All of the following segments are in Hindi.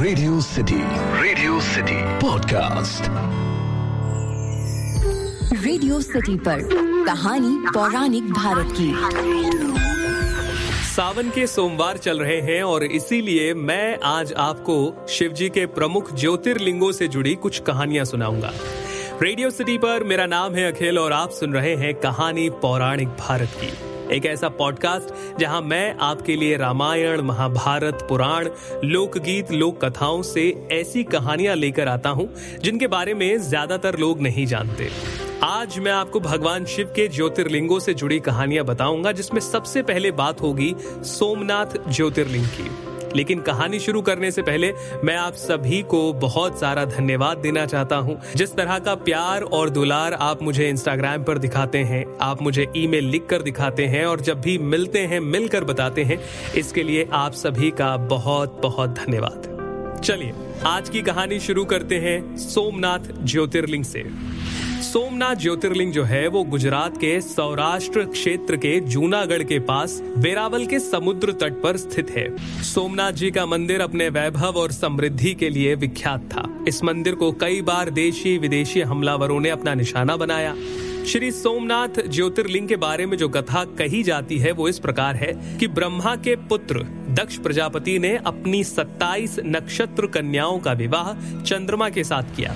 Radio city radio city podcast radio city पर कहानी पौराणिक भारत की। सावन के सोमवार चल रहे हैं और इसीलिए मैं आज आपको शिव जी के प्रमुख ज्योतिर्लिंगों से जुड़ी कुछ कहानियाँ सुनाऊँगा। रेडियो सिटी पर मेरा नाम है अखिल और आप सुन रहे हैं कहानी पौराणिक भारत की। एक ऐसा पॉडकास्ट जहाँ मैं आपके लिए रामायण, महाभारत, पुराण, लोकगीत लोक कथाओं से ऐसी कहानियाँ लेकर आता हूँ, जिनके बारे में ज़्यादातर लोग नहीं जानते। आज मैं आपको भगवान शिव के ज्योतिर्लिंगों से जुड़ी कहानियाँ बताऊँगा, जिसमें सबसे पहले बात होगी सोमनाथ ज्योतिर्लिंग की। लेकिन कहानी शुरू करने से पहले मैं आप सभी को बहुत सारा धन्यवाद देना चाहता हूँ। जिस तरह का प्यार और दुलार आप मुझे इंस्टाग्राम पर दिखाते हैं, आप मुझे लिख कर दिखाते हैं और जब भी मिलते हैं, मिलकर बताते हैं, इसके लिए आप सभी का बहुत बहुत धन्यवाद। चलिए, आज की कहानी शुरू करते हैं सोमनाथ ज्योतिर्लिंग से। सोमनाथ ज्योतिर्लिंग जो है, वो गुजरात के सौराष्ट्र क्षेत्र के जूनागढ़ के पास वेरावल के समुद्र तट पर स्थित है। सोमनाथ जी का मंदिर अपने वैभव और समृद्धि के लिए विख्यात था। इस मंदिर को कई बार देशी विदेशी हमलावरों ने अपना निशाना बनाया। श्री सोमनाथ ज्योतिर्लिंग के बारे में जो कथा कही जाती है, वो इस प्रकार है कि ब्रह्मा के पुत्र दक्ष प्रजापति ने अपनी 27 नक्षत्र कन्याओं का विवाह चंद्रमा के साथ किया।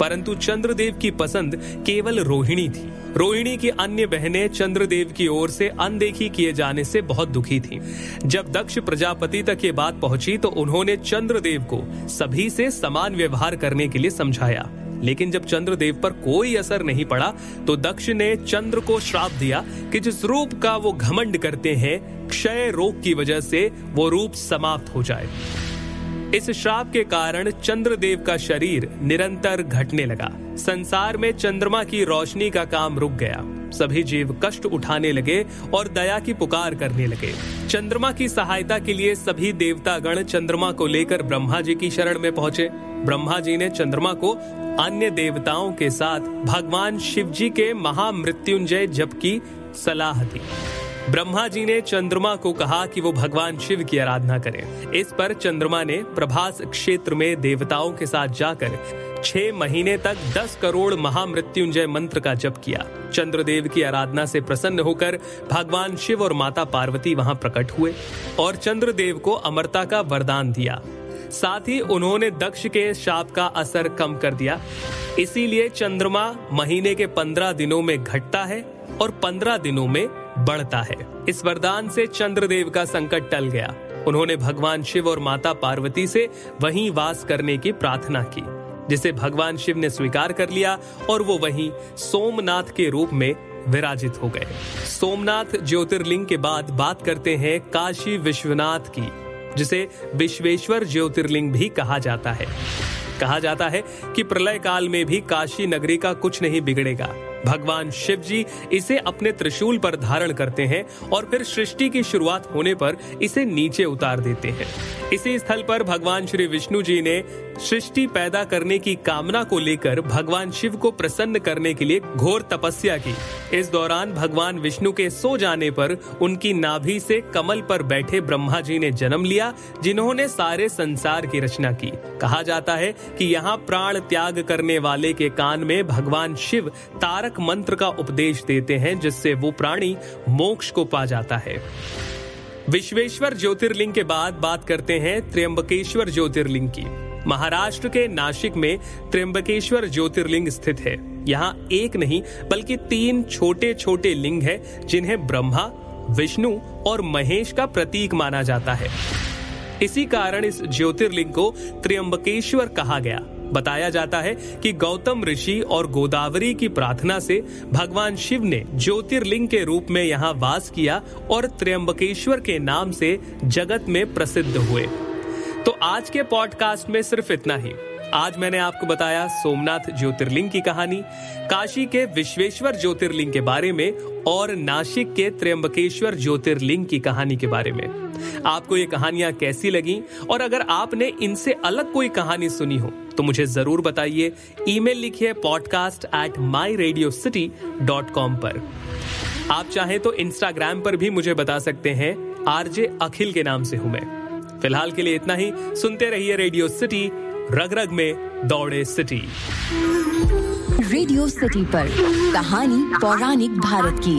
परंतु चंद्रदेव की पसंद केवल रोहिणी थी। रोहिणी की अन्य बहनें चंद्रदेव की ओर से अनदेखी किए जाने से बहुत दुखी थीं। जब दक्ष प्रजापति तक ये बात पहुँची तो उन्होंने चंद्रदेव को सभी से समान व्यवहार करने के लिए समझाया। लेकिन जब चंद्रदेव पर कोई असर नहीं पड़ा तो दक्ष ने चंद्र को श्राप दिया कि जिस रूप का वो घमंड करते हैं, क्षय रोग की वजह से वो रूप समाप्त हो जाए। इस श्राप के कारण चंद्रदेव का शरीर निरंतर घटने लगा। संसार में चंद्रमा की रोशनी का काम रुक गया। सभी जीव कष्ट उठाने लगे और दया की पुकार करने लगे। चंद्रमा की सहायता के लिए सभी देवता गण चंद्रमा को लेकर ब्रह्मा जी की शरण में पहुँचे। ब्रह्मा जी ने चंद्रमा को अन्य देवताओं के साथ भगवान शिव जी के महामृत्युंजय जप की सलाह दी। ब्रह्मा जी ने चंद्रमा को कहा कि वो भगवान शिव की आराधना करें। इस पर चंद्रमा ने प्रभास क्षेत्र में देवताओं के साथ जाकर छह महीने तक दस करोड़ महामृत्युंजय मंत्र का जप किया। चंद्रदेव की आराधना से प्रसन्न होकर भगवान शिव और माता पार्वती वहाँ प्रकट हुए और चंद्रदेव को अमरता का वरदान दिया। साथ ही उन्होंने दक्ष के शाप का असर कम कर दिया। इसीलिए चंद्रमा महीने के पंद्रह दिनों में घटता है और पंद्रह दिनों में बढ़ता है। इस वरदान से चंद्रदेव का संकट टल गया। उन्होंने भगवान शिव और माता पार्वती से वहीं वास करने की प्रार्थना की, जिसे भगवान शिव ने स्वीकार कर लिया और वो वहीं सोमनाथ के रूप में विराजित हो गए। सोमनाथ ज्योतिर्लिंग के बाद बात करते हैं काशी विश्वनाथ की, जिसे विश्वेश्वर ज्योतिर्लिंग भी कहा जाता है। कहा जाता है कि प्रलय काल में भी काशी नगरी का कुछ नहीं बिगड़ेगा। भगवान शिव जी इसे अपने त्रिशूल पर धारण करते हैं और फिर सृष्टि की शुरुआत होने पर इसे नीचे उतार देते हैं। इसी स्थल पर भगवान श्री विष्णु जी ने सृष्टि पैदा करने की कामना को लेकर भगवान शिव को प्रसन्न करने के लिए घोर तपस्या की। इस दौरान भगवान विष्णु के सो जाने पर उनकी नाभि से कमल पर बैठे ब्रह्मा जी ने जन्म लिया, जिन्होंने सारे संसार की रचना की। कहा जाता है कि यहाँ प्राण त्याग करने वाले के कान में भगवान शिव तारक मंत्र का उपदेश देते हैं, जिससे वो प्राणी मोक्ष को पा जाता है। विश्वेश्वर ज्योतिर्लिंग के बाद बात करते हैं त्र्यंबकेश्वर ज्योतिर्लिंग की। महाराष्ट्र के नासिक में त्र्यंबकेश्वर ज्योतिर्लिंग स्थित है। यहाँ एक नहीं, बल्कि तीन छोटे छोटे लिंग है, जिन्हें ब्रह्मा, विष्णु और महेश का प्रतीक माना जाता है। इसी कारण इस ज्योतिर्लिंग को त्र्यंबकेश्वर कहा गया। बताया जाता है कि गौतम ऋषि और गोदावरी की प्रार्थना से भगवान शिव ने ज्योतिर्लिंग के रूप में यहाँ वास किया और त्र्यंबकेश्वर के नाम से जगत में प्रसिद्ध हुए। तो आज के पॉडकास्ट में सिर्फ़ इतना ही। आज मैंने आपको बताया सोमनाथ ज्योतिर्लिंग की कहानी, काशी के विश्वेश्वर ज्योतिर्लिंग के बारे में और नासिक के त्र्यंबकेश्वर ज्योतिर्लिंग की कहानी के बारे में। आपको ये कहानियाँ कैसी लगी और अगर आपने इनसे अलग कोई कहानी सुनी हो तो मुझे ज़रूर बताइए। ईमेल लिखिए podcast at my radio city dot com पर। आप चाहें तो इंस्टाग्राम पर भी मुझे बता सकते हैं, आरजे अखिल के नाम से हूँ मैं। फ़िलहाल के लिए इतना ही, सुनते रहिए रेडियो सिटी रग रग में दौड़े सिटी। रेडियो सिटी पर कहानी पौराणिक भारत की।